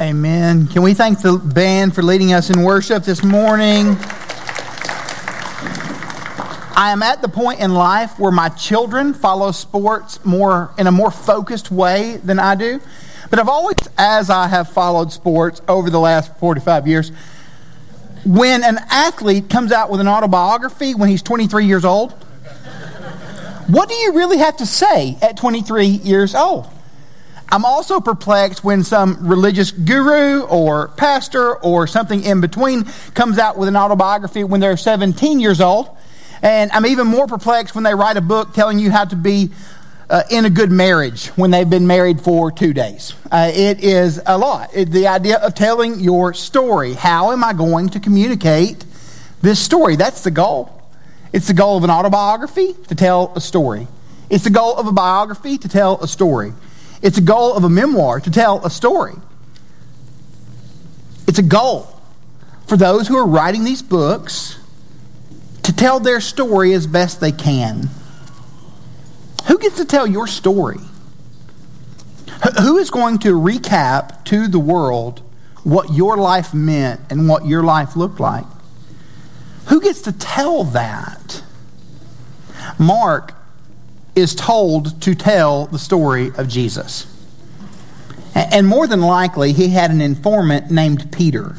Amen. Can we thank the band for leading us in worship this morning? I am at the point in life where my children follow sports more in a more focused way than I do. But I've always, as I have followed sports over the last 45 years, when an athlete comes out with an autobiography when he's 23 years old, what do you really have to say at 23 years old? I'm also perplexed when some religious guru or pastor or something in between comes out with an autobiography when they're 17 years old. And I'm even more perplexed when they write a book telling you how to be uh, in a good marriage when they've been married for two days. Uh, it is a lot. It, the idea of telling your story. How am I going to communicate this story? That's the goal. It's the goal of an autobiography to tell a story. It's the goal of a biography to tell a story. It's a goal of a memoir to tell a story. It's a goal for those who are writing these books to tell their story as best they can. Who gets to tell your story? Who is going to recap to the world what your life meant and what your life looked like? Who gets to tell that? Mark is told to tell the story of Jesus. And more than likely, he had an informant named Peter.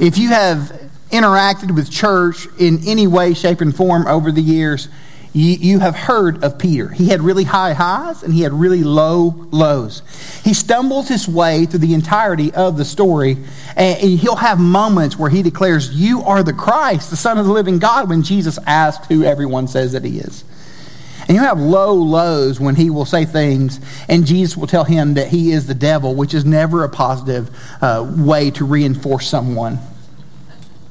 If you have interacted with church in any way, shape, and form over the years, you, you, have heard of Peter. He had really high highs and he had really low lows. He stumbles his way through the entirety of the story, and he'll have moments where he declares, You are the Christ, the Son of the living God, when Jesus asks who everyone says that he is. And you have low lows when he will say things, and Jesus will tell him that he is the devil, which is never a positive uh, way to reinforce someone.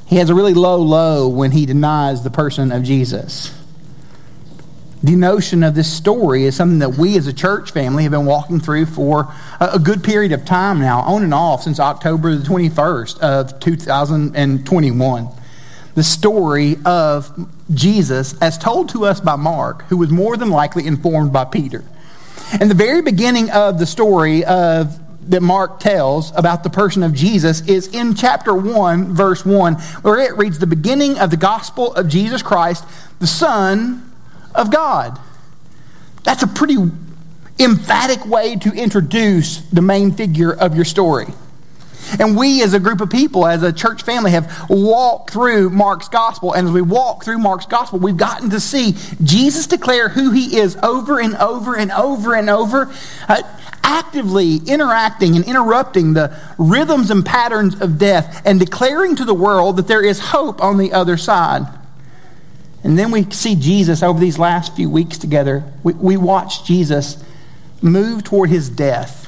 He has a really low low when he denies the person of Jesus the notion of this story is something that we as a church family have been walking through for a good period of time now, on and off since October the 21st of 2021. The story of Jesus as told to us by Mark, who was more than likely informed by Peter. And the very beginning of the story of that Mark tells about the person of Jesus is in chapter 1, verse 1, where it reads the beginning of the gospel of Jesus Christ, the Son of God. That's a pretty emphatic way to introduce the main figure of your story. And we, as a group of people, as a church family, have walked through Mark's gospel. And as we walk through Mark's gospel, we've gotten to see Jesus declare who he is over and over and over and over, uh, actively interacting and interrupting the rhythms and patterns of death and declaring to the world that there is hope on the other side. And then we see Jesus over these last few weeks together. We, we watch Jesus move toward his death.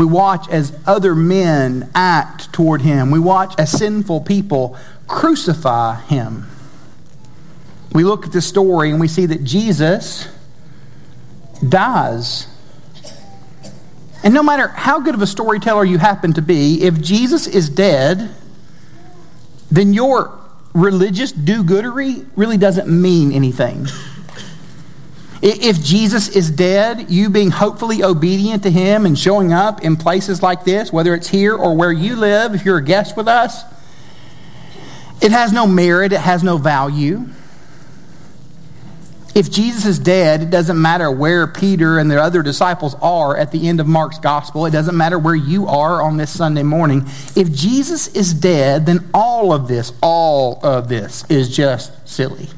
We watch as other men act toward him. We watch as sinful people crucify him. We look at the story and we see that Jesus dies. And no matter how good of a storyteller you happen to be, if Jesus is dead, then your religious do goodery really doesn't mean anything. If Jesus is dead, you being hopefully obedient to him and showing up in places like this, whether it's here or where you live, if you're a guest with us, it has no merit, it has no value. If Jesus is dead, it doesn't matter where Peter and the other disciples are at the end of Mark's gospel. It doesn't matter where you are on this Sunday morning. If Jesus is dead, then all of this, all of this is just silly.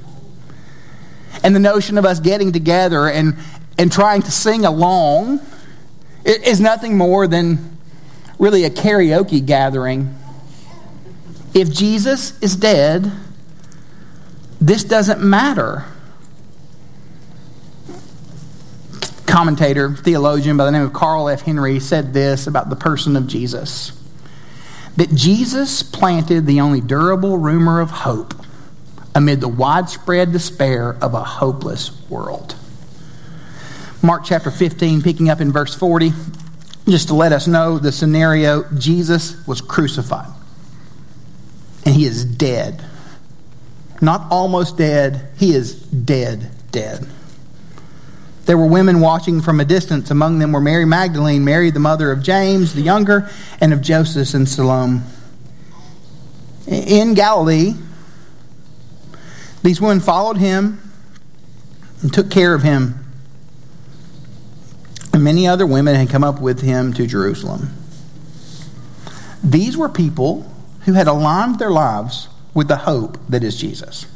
And the notion of us getting together and, and trying to sing along is nothing more than really a karaoke gathering. If Jesus is dead, this doesn't matter. commentator, theologian by the name of Carl F. Henry said this about the person of Jesus that Jesus planted the only durable rumor of hope amid the widespread despair of a hopeless world. Mark chapter 15, picking up in verse 40, just to let us know the scenario Jesus was crucified, and he is dead. Not almost dead, he is dead, dead. There were women watching from a distance. Among them were Mary Magdalene, Mary the mother of James the younger, and of Joseph and Salome. In Galilee, these women followed him and took care of him. And many other women had come up with him to Jerusalem. These were people who had aligned their lives with the hope that is Jesus.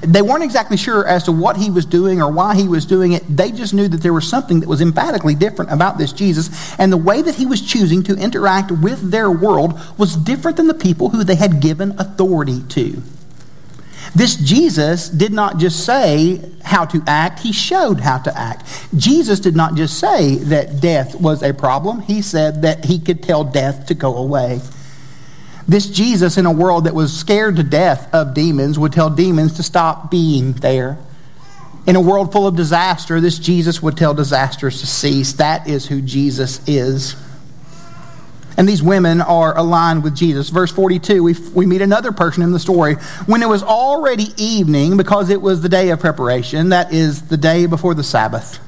They weren't exactly sure as to what he was doing or why he was doing it. They just knew that there was something that was emphatically different about this Jesus. And the way that he was choosing to interact with their world was different than the people who they had given authority to. This Jesus did not just say how to act, he showed how to act. Jesus did not just say that death was a problem, he said that he could tell death to go away. This Jesus, in a world that was scared to death of demons, would tell demons to stop being there. In a world full of disaster, this Jesus would tell disasters to cease. That is who Jesus is. And these women are aligned with Jesus. Verse 42, we, we meet another person in the story. When it was already evening, because it was the day of preparation, that is the day before the Sabbath.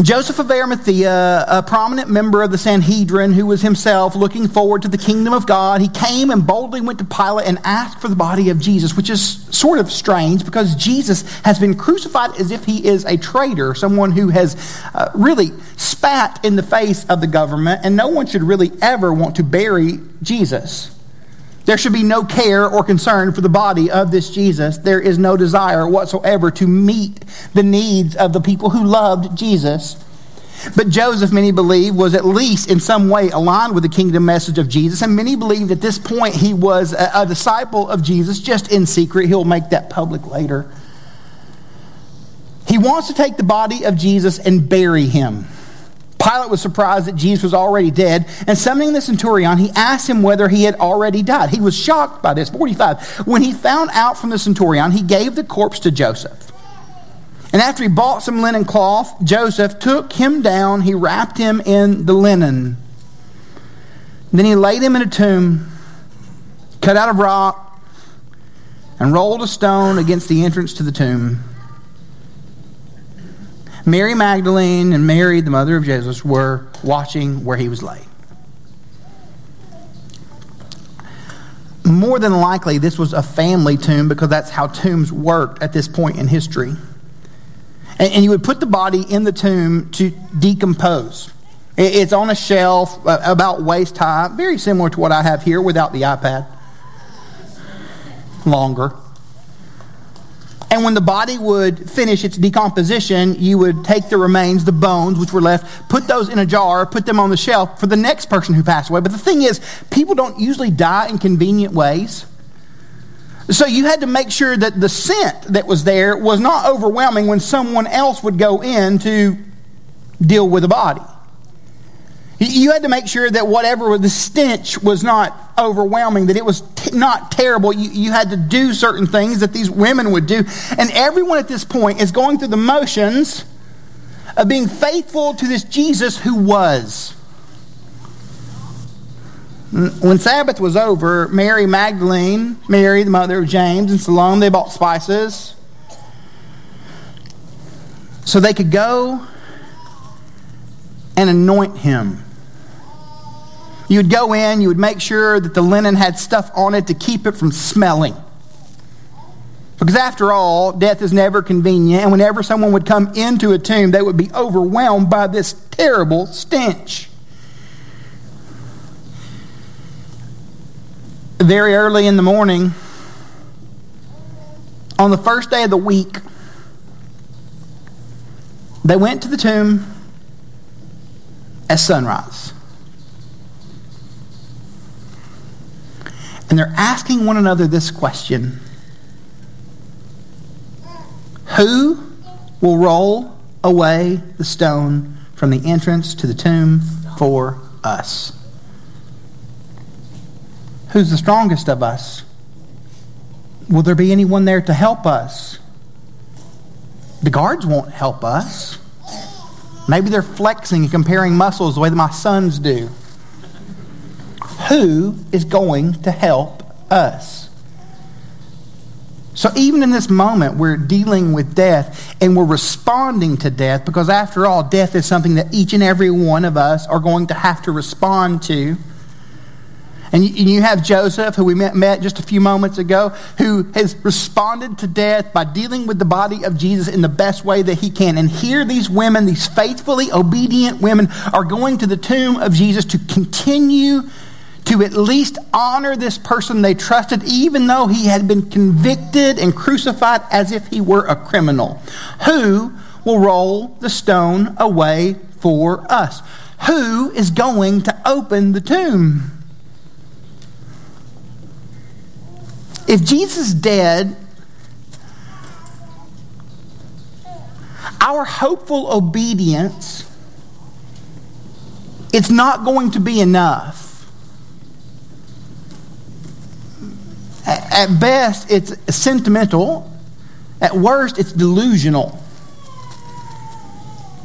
Joseph of Arimathea, a prominent member of the Sanhedrin who was himself looking forward to the kingdom of God, he came and boldly went to Pilate and asked for the body of Jesus, which is sort of strange because Jesus has been crucified as if he is a traitor, someone who has uh, really spat in the face of the government, and no one should really ever want to bury Jesus. There should be no care or concern for the body of this Jesus. There is no desire whatsoever to meet the needs of the people who loved Jesus. But Joseph, many believe, was at least in some way aligned with the kingdom message of Jesus. And many believe at this point he was a, a disciple of Jesus, just in secret. He'll make that public later. He wants to take the body of Jesus and bury him. Pilate was surprised that Jesus was already dead, and summoning the centurion, he asked him whether he had already died. He was shocked by this. 45. When he found out from the centurion, he gave the corpse to Joseph. And after he bought some linen cloth, Joseph took him down, he wrapped him in the linen. Then he laid him in a tomb, cut out of rock, and rolled a stone against the entrance to the tomb. Mary Magdalene and Mary, the mother of Jesus, were watching where he was laid. More than likely, this was a family tomb because that's how tombs worked at this point in history. And, and you would put the body in the tomb to decompose. It, it's on a shelf uh, about waist high, very similar to what I have here without the iPad. Longer. And when the body would finish its decomposition, you would take the remains, the bones which were left, put those in a jar, put them on the shelf for the next person who passed away. But the thing is, people don't usually die in convenient ways. So you had to make sure that the scent that was there was not overwhelming when someone else would go in to deal with the body. You had to make sure that whatever the stench was not overwhelming, that it was t- not terrible. You, you had to do certain things that these women would do. And everyone at this point is going through the motions of being faithful to this Jesus who was. When Sabbath was over, Mary Magdalene, Mary, the mother of James, and Salome, they bought spices so they could go and anoint him. You would go in, you would make sure that the linen had stuff on it to keep it from smelling. Because after all, death is never convenient, and whenever someone would come into a tomb, they would be overwhelmed by this terrible stench. Very early in the morning, on the first day of the week, they went to the tomb at sunrise. And they're asking one another this question Who will roll away the stone from the entrance to the tomb for us? Who's the strongest of us? Will there be anyone there to help us? The guards won't help us. Maybe they're flexing and comparing muscles the way that my sons do who is going to help us? So even in this moment, we're dealing with death and we're responding to death because, after all, death is something that each and every one of us are going to have to respond to. And you have Joseph, who we met just a few moments ago, who has responded to death by dealing with the body of Jesus in the best way that he can. And here, these women, these faithfully obedient women, are going to the tomb of Jesus to continue to at least honor this person they trusted, even though he had been convicted and crucified as if he were a criminal. Who will roll the stone away for us? Who is going to open the tomb? If Jesus is dead, our hopeful obedience it's not going to be enough. At best, it's sentimental. At worst, it's delusional.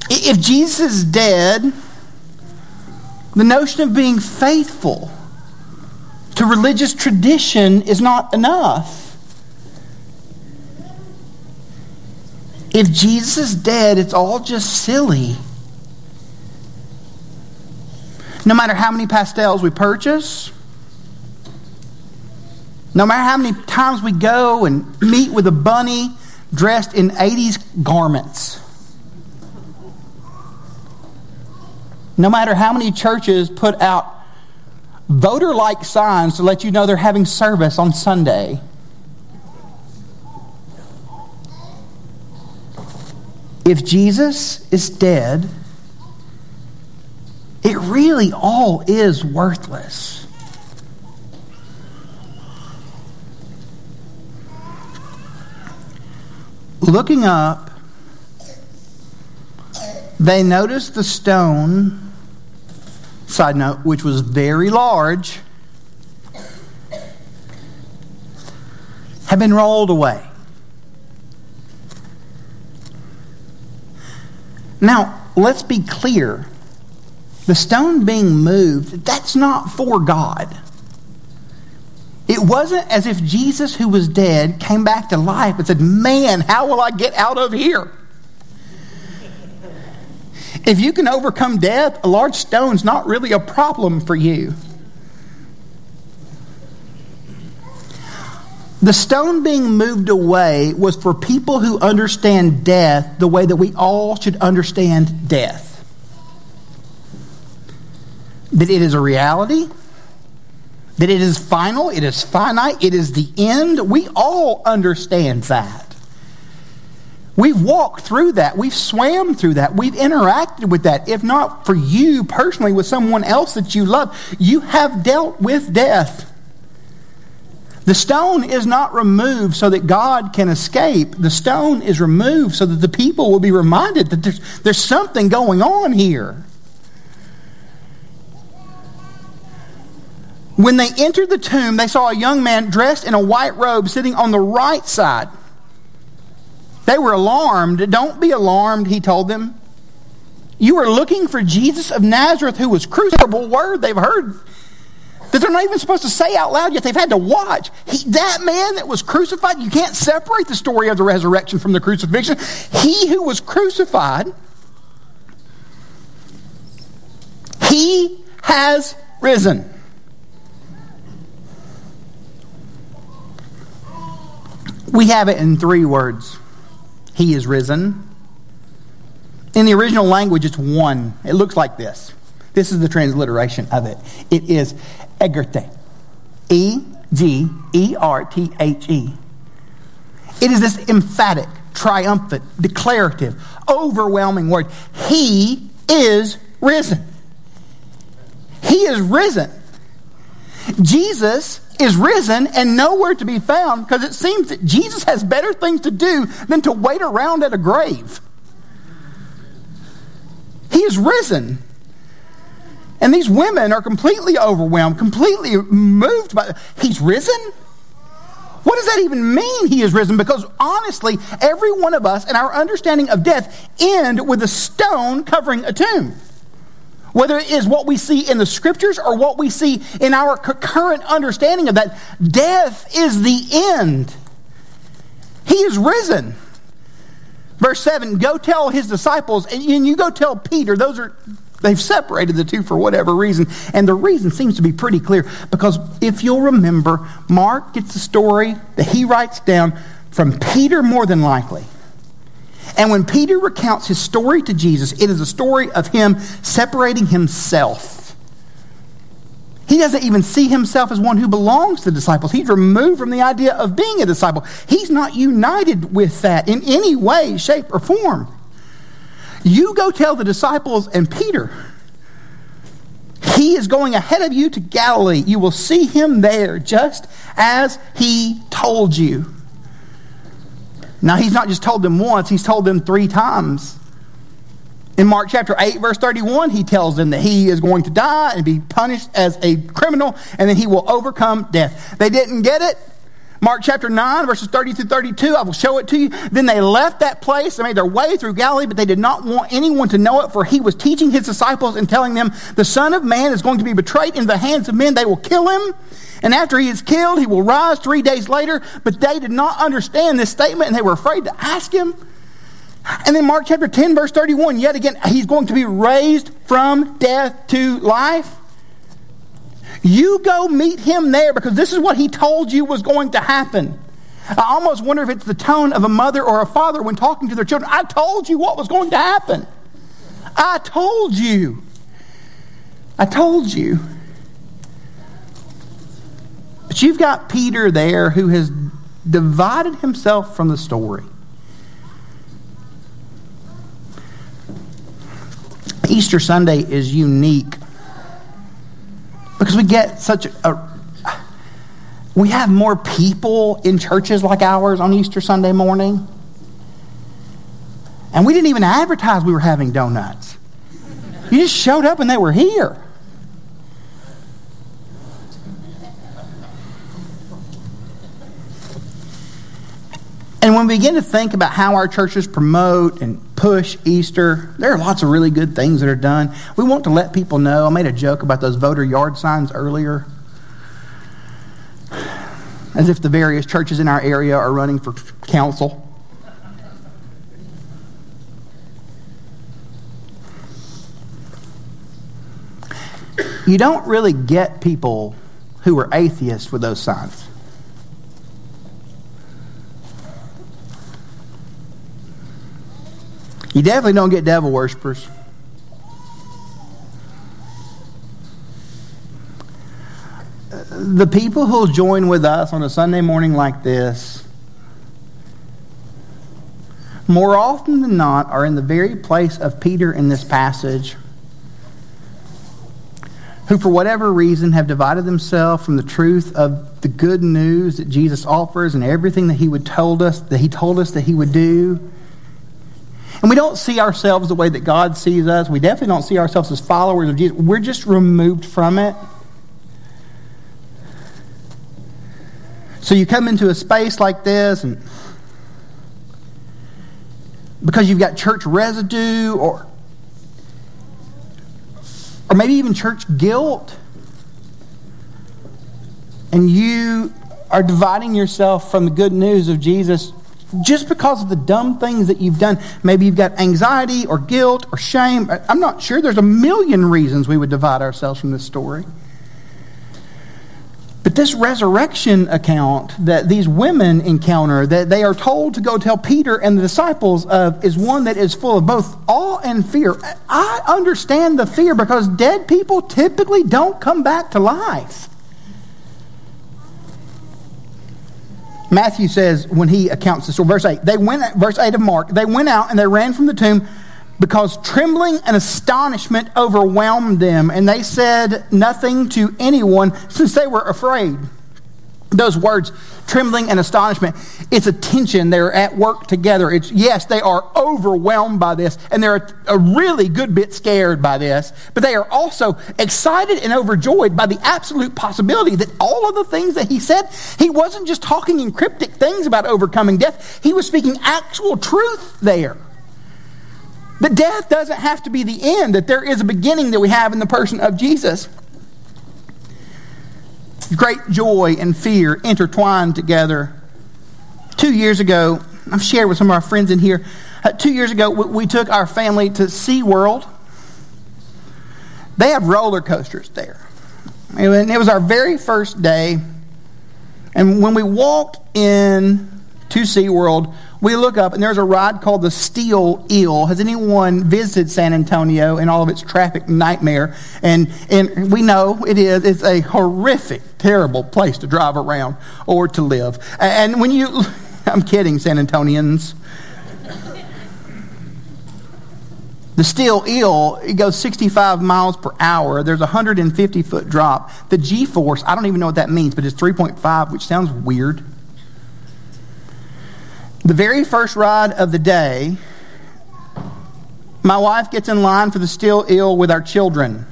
If Jesus is dead, the notion of being faithful to religious tradition is not enough. If Jesus is dead, it's all just silly. No matter how many pastels we purchase, no matter how many times we go and meet with a bunny dressed in 80s garments, no matter how many churches put out voter like signs to let you know they're having service on Sunday. If Jesus is dead, it really all is worthless. Looking up, they noticed the stone Side note, which was very large, had been rolled away. Now, let's be clear. The stone being moved, that's not for God. It wasn't as if Jesus, who was dead, came back to life and said, Man, how will I get out of here? If you can overcome death, a large stone's not really a problem for you. The stone being moved away was for people who understand death the way that we all should understand death. That it is a reality, that it is final, it is finite, it is the end. We all understand that. We've walked through that. We've swam through that. We've interacted with that. If not for you personally, with someone else that you love, you have dealt with death. The stone is not removed so that God can escape. The stone is removed so that the people will be reminded that there's, there's something going on here. When they entered the tomb, they saw a young man dressed in a white robe sitting on the right side. They were alarmed. Don't be alarmed, he told them. You are looking for Jesus of Nazareth who was crucified. word they've heard that they're not even supposed to say out loud yet. They've had to watch. He, that man that was crucified, you can't separate the story of the resurrection from the crucifixion. He who was crucified, he has risen. We have it in three words he is risen. In the original language, it's one. It looks like this. This is the transliteration of it. It is egerthe. E G E R T H E. It is this emphatic, triumphant, declarative, overwhelming word. He is risen. He is risen. Jesus is risen and nowhere to be found because it seems that Jesus has better things to do than to wait around at a grave. He is risen. And these women are completely overwhelmed, completely moved by He's risen? What does that even mean, he is risen? Because honestly, every one of us and our understanding of death end with a stone covering a tomb. Whether it is what we see in the scriptures or what we see in our current understanding of that, death is the end. He is risen. Verse 7 Go tell his disciples, and you go tell Peter. Those are, they've separated the two for whatever reason. And the reason seems to be pretty clear because if you'll remember, Mark gets the story that he writes down from Peter more than likely. And when Peter recounts his story to Jesus, it is a story of him separating himself he doesn't even see himself as one who belongs to the disciples. He's removed from the idea of being a disciple. He's not united with that in any way, shape, or form. You go tell the disciples and Peter, he is going ahead of you to Galilee. You will see him there just as he told you. Now, he's not just told them once, he's told them three times. In Mark chapter 8, verse 31, he tells them that he is going to die and be punished as a criminal, and then he will overcome death. They didn't get it. Mark chapter 9, verses 30 through 32, I will show it to you. Then they left that place. They made their way through Galilee, but they did not want anyone to know it, for he was teaching his disciples and telling them, The Son of Man is going to be betrayed into the hands of men. They will kill him. And after he is killed, he will rise three days later. But they did not understand this statement, and they were afraid to ask him. And then Mark chapter 10, verse 31, yet again, he's going to be raised from death to life. You go meet him there because this is what he told you was going to happen. I almost wonder if it's the tone of a mother or a father when talking to their children. I told you what was going to happen. I told you. I told you. But you've got Peter there who has divided himself from the story. Easter Sunday is unique because we get such a, we have more people in churches like ours on Easter Sunday morning. And we didn't even advertise we were having donuts. You just showed up and they were here. And when we begin to think about how our churches promote and push Easter, there are lots of really good things that are done. We want to let people know. I made a joke about those voter yard signs earlier. As if the various churches in our area are running for council. You don't really get people who are atheists with those signs. You definitely don't get devil worshippers. The people who'll join with us on a Sunday morning like this, more often than not, are in the very place of Peter in this passage, who, for whatever reason, have divided themselves from the truth of the good news that Jesus offers and everything that He would told us that He told us that He would do. And we don't see ourselves the way that God sees us. We definitely don't see ourselves as followers of Jesus. We're just removed from it. So you come into a space like this, and because you've got church residue or or maybe even church guilt, and you are dividing yourself from the good news of Jesus just because of the dumb things that you've done. Maybe you've got anxiety or guilt or shame. I'm not sure. There's a million reasons we would divide ourselves from this story. But this resurrection account that these women encounter, that they are told to go tell Peter and the disciples of, is one that is full of both awe and fear. I understand the fear because dead people typically don't come back to life. Matthew says when he accounts the story, verse 8, they went, verse 8 of Mark, they went out and they ran from the tomb because trembling and astonishment overwhelmed them, and they said nothing to anyone since they were afraid those words trembling and astonishment it's a tension. They're at work together. It's yes they are overwhelmed by this and they're a really good bit scared by this but they are also excited and overjoyed by the absolute possibility that all of the things that he said he wasn't just talking in cryptic things about overcoming death. He was speaking actual truth there. That death doesn't have to be the end that there is a beginning that we have in the person of jesus great joy and fear intertwined together. Two years ago, I've shared with some of our friends in here. Uh, two years ago, we, we took our family to SeaWorld. They have roller coasters there. And it was our very first day. And when we walked in to SeaWorld, we look up and there's a ride called the Steel Eel. Has anyone visited San Antonio and all of its traffic nightmare? And, and we know it is. It's a horrific, terrible place to drive around or to live. And when you, I'm kidding, San Antonians. The steel eel, it goes 65 miles per hour. There's a 150 foot drop. The G force, I don't even know what that means, but it's 3.5, which sounds weird. The very first ride of the day, my wife gets in line for the Steel Eel with our children.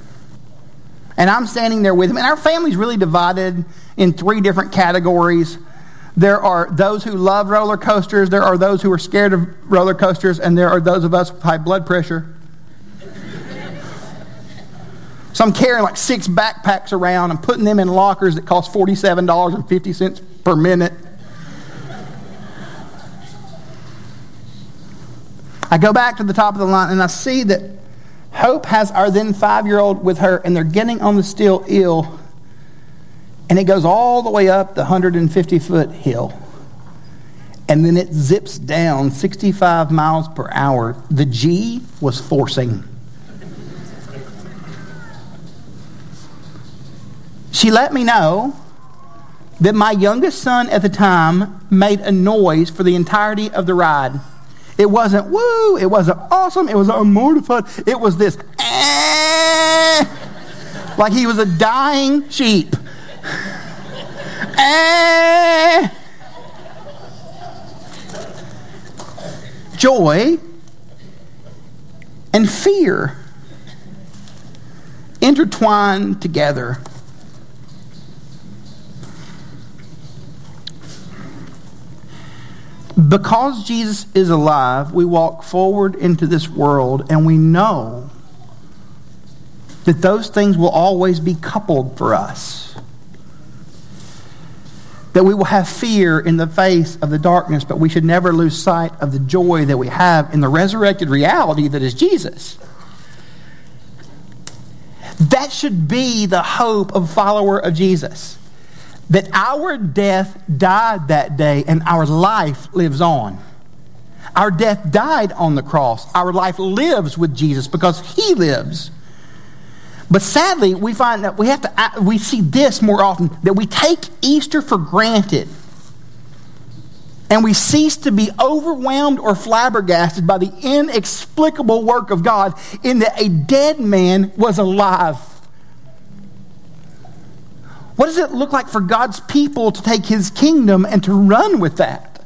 And I'm standing there with them. And our family's really divided in three different categories. There are those who love roller coasters, there are those who are scared of roller coasters, and there are those of us with high blood pressure. So I'm carrying like six backpacks around and putting them in lockers that cost $47.50 per minute. I go back to the top of the line and I see that Hope has our then five year old with her, and they're getting on the steel eel, and it goes all the way up the 150 foot hill. And then it zips down 65 miles per hour. The G was forcing. She let me know that my youngest son at the time made a noise for the entirety of the ride. It wasn't woo, it wasn't awesome, it was unmortified. It was this eh, like he was a dying sheep. Eh. Joy and fear intertwined together. Because Jesus is alive, we walk forward into this world and we know that those things will always be coupled for us. That we will have fear in the face of the darkness, but we should never lose sight of the joy that we have in the resurrected reality that is Jesus. That should be the hope of follower of Jesus that our death died that day and our life lives on. Our death died on the cross. Our life lives with Jesus because he lives. But sadly, we find that we have to we see this more often that we take Easter for granted. And we cease to be overwhelmed or flabbergasted by the inexplicable work of God in that a dead man was alive. What does it look like for God's people to take his kingdom and to run with that?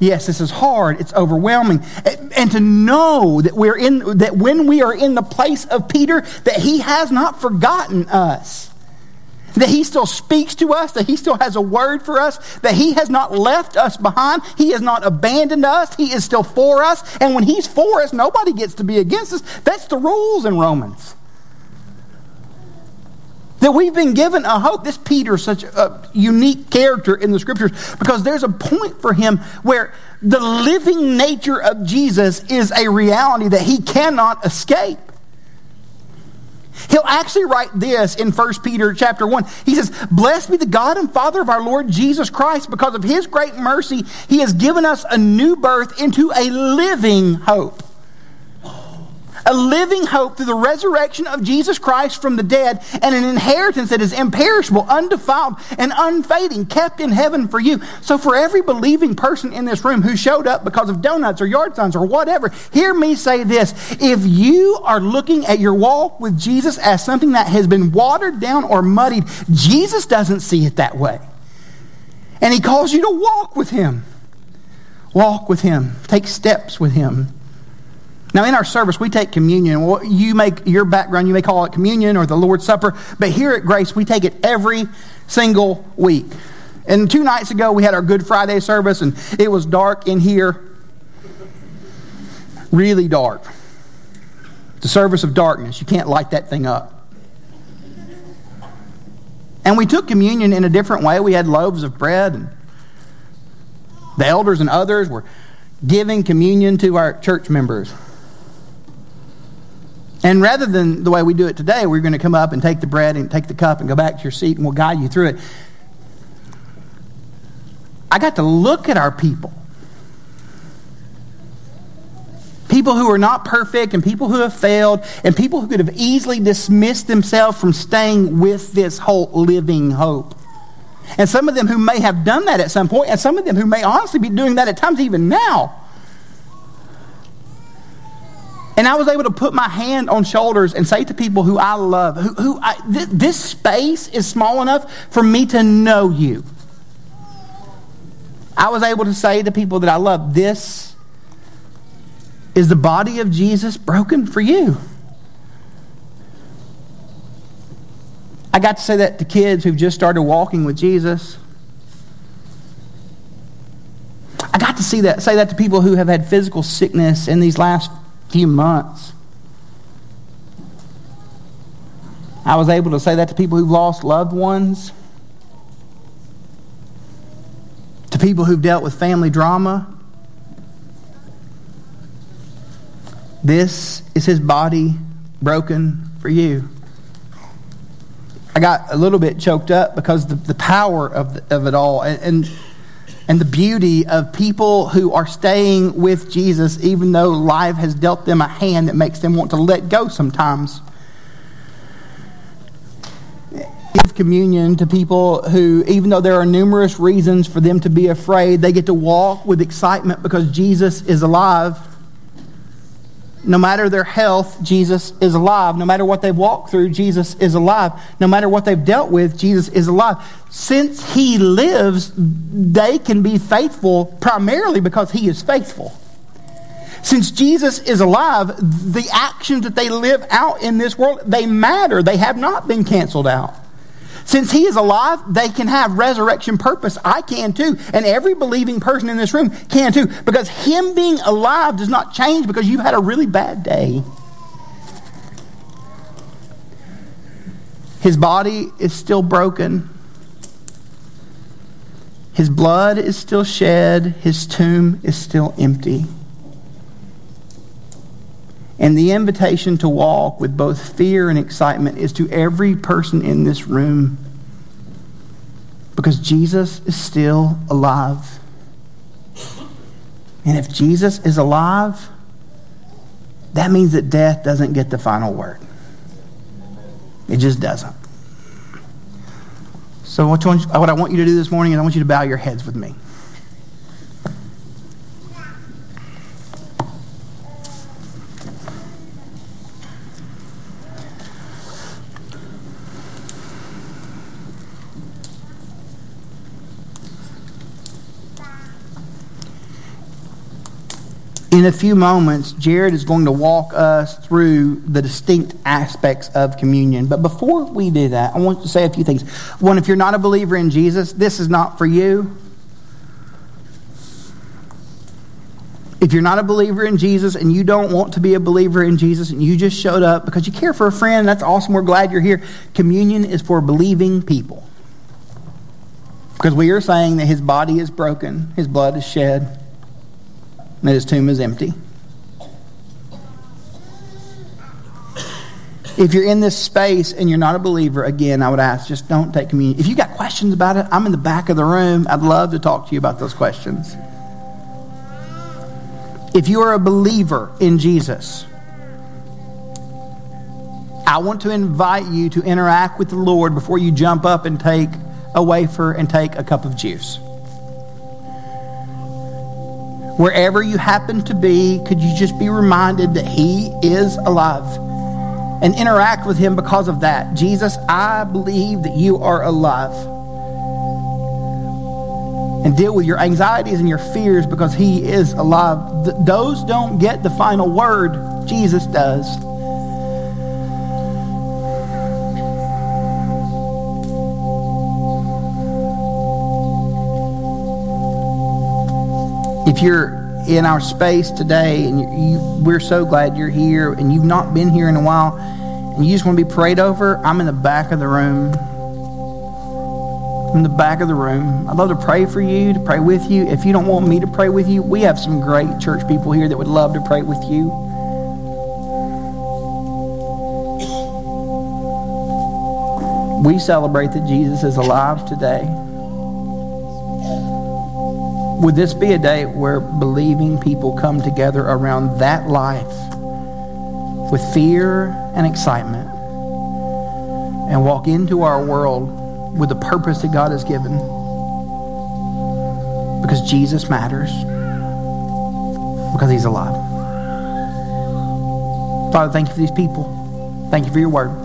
Yes, this is hard. It's overwhelming. And to know that we're in that when we are in the place of Peter that he has not forgotten us. That he still speaks to us, that he still has a word for us, that he has not left us behind, he has not abandoned us, he is still for us, and when he's for us, nobody gets to be against us. That's the rules in Romans. That we've been given a hope. This Peter is such a unique character in the scriptures because there's a point for him where the living nature of Jesus is a reality that he cannot escape. He'll actually write this in 1 Peter chapter 1. He says, Blessed be the God and Father of our Lord Jesus Christ, because of his great mercy, he has given us a new birth into a living hope a living hope through the resurrection of Jesus Christ from the dead, and an inheritance that is imperishable, undefiled, and unfading, kept in heaven for you. So, for every believing person in this room who showed up because of donuts or yard signs or whatever, hear me say this. If you are looking at your walk with Jesus as something that has been watered down or muddied, Jesus doesn't see it that way. And he calls you to walk with him. Walk with him. Take steps with him. Now, in our service, we take communion. You make your background, you may call it communion or the Lord's Supper, but here at Grace, we take it every single week. And two nights ago, we had our Good Friday service, and it was dark in here. Really dark. The service of darkness. You can't light that thing up. And we took communion in a different way. We had loaves of bread and The elders and others were giving communion to our church members. And rather than the way we do it today, we're going to come up and take the bread and take the cup and go back to your seat and we'll guide you through it. I got to look at our people. People who are not perfect and people who have failed and people who could have easily dismissed themselves from staying with this whole living hope. And some of them who may have done that at some point, and some of them who may honestly be doing that at times even now. And I was able to put my hand on shoulders and say to people who I love, who, who I, th- this space is small enough for me to know you. I was able to say to people that I love, this is the body of Jesus broken for you. I got to say that to kids who've just started walking with Jesus. I got to see that, say that to people who have had physical sickness in these last few months. I was able to say that to people who've lost loved ones, to people who've dealt with family drama. This is his body broken for you. I got a little bit choked up because the, the power of, the, of it all and, and, and the beauty of people who are staying with Jesus, even though life has dealt them a hand that makes them want to let go sometimes. Give communion to people who, even though there are numerous reasons for them to be afraid, they get to walk with excitement because Jesus is alive. No matter their health, Jesus is alive. No matter what they've walked through, Jesus is alive. No matter what they've dealt with, Jesus is alive. Since He lives, they can be faithful primarily because He is faithful. Since Jesus is alive, the actions that they live out in this world, they matter. They have not been canceled out. Since he is alive, they can have resurrection purpose. I can too. And every believing person in this room can too. Because him being alive does not change because you've had a really bad day. His body is still broken. His blood is still shed. His tomb is still empty. And the invitation to walk with both fear and excitement is to every person in this room because Jesus is still alive. And if Jesus is alive, that means that death doesn't get the final word. It just doesn't. So, what I want you to do this morning is I want you to bow your heads with me. In a few moments, Jared is going to walk us through the distinct aspects of communion. But before we do that, I want to say a few things. One, if you're not a believer in Jesus, this is not for you. If you're not a believer in Jesus and you don't want to be a believer in Jesus and you just showed up because you care for a friend, that's awesome. We're glad you're here. Communion is for believing people. Because we are saying that his body is broken, his blood is shed and his tomb is empty. If you're in this space and you're not a believer, again, I would ask just don't take communion. If you got questions about it, I'm in the back of the room. I'd love to talk to you about those questions. If you are a believer in Jesus, I want to invite you to interact with the Lord before you jump up and take a wafer and take a cup of juice. Wherever you happen to be, could you just be reminded that He is alive and interact with Him because of that? Jesus, I believe that you are alive. And deal with your anxieties and your fears because He is alive. Th- those don't get the final word, Jesus does. If you're in our space today and you, you, we're so glad you're here and you've not been here in a while and you just want to be prayed over, I'm in the back of the room. in the back of the room. I'd love to pray for you, to pray with you. If you don't want me to pray with you, we have some great church people here that would love to pray with you. We celebrate that Jesus is alive today. Would this be a day where believing people come together around that life with fear and excitement and walk into our world with the purpose that God has given. Because Jesus matters. Because he's alive. Father, thank you for these people. Thank you for your word.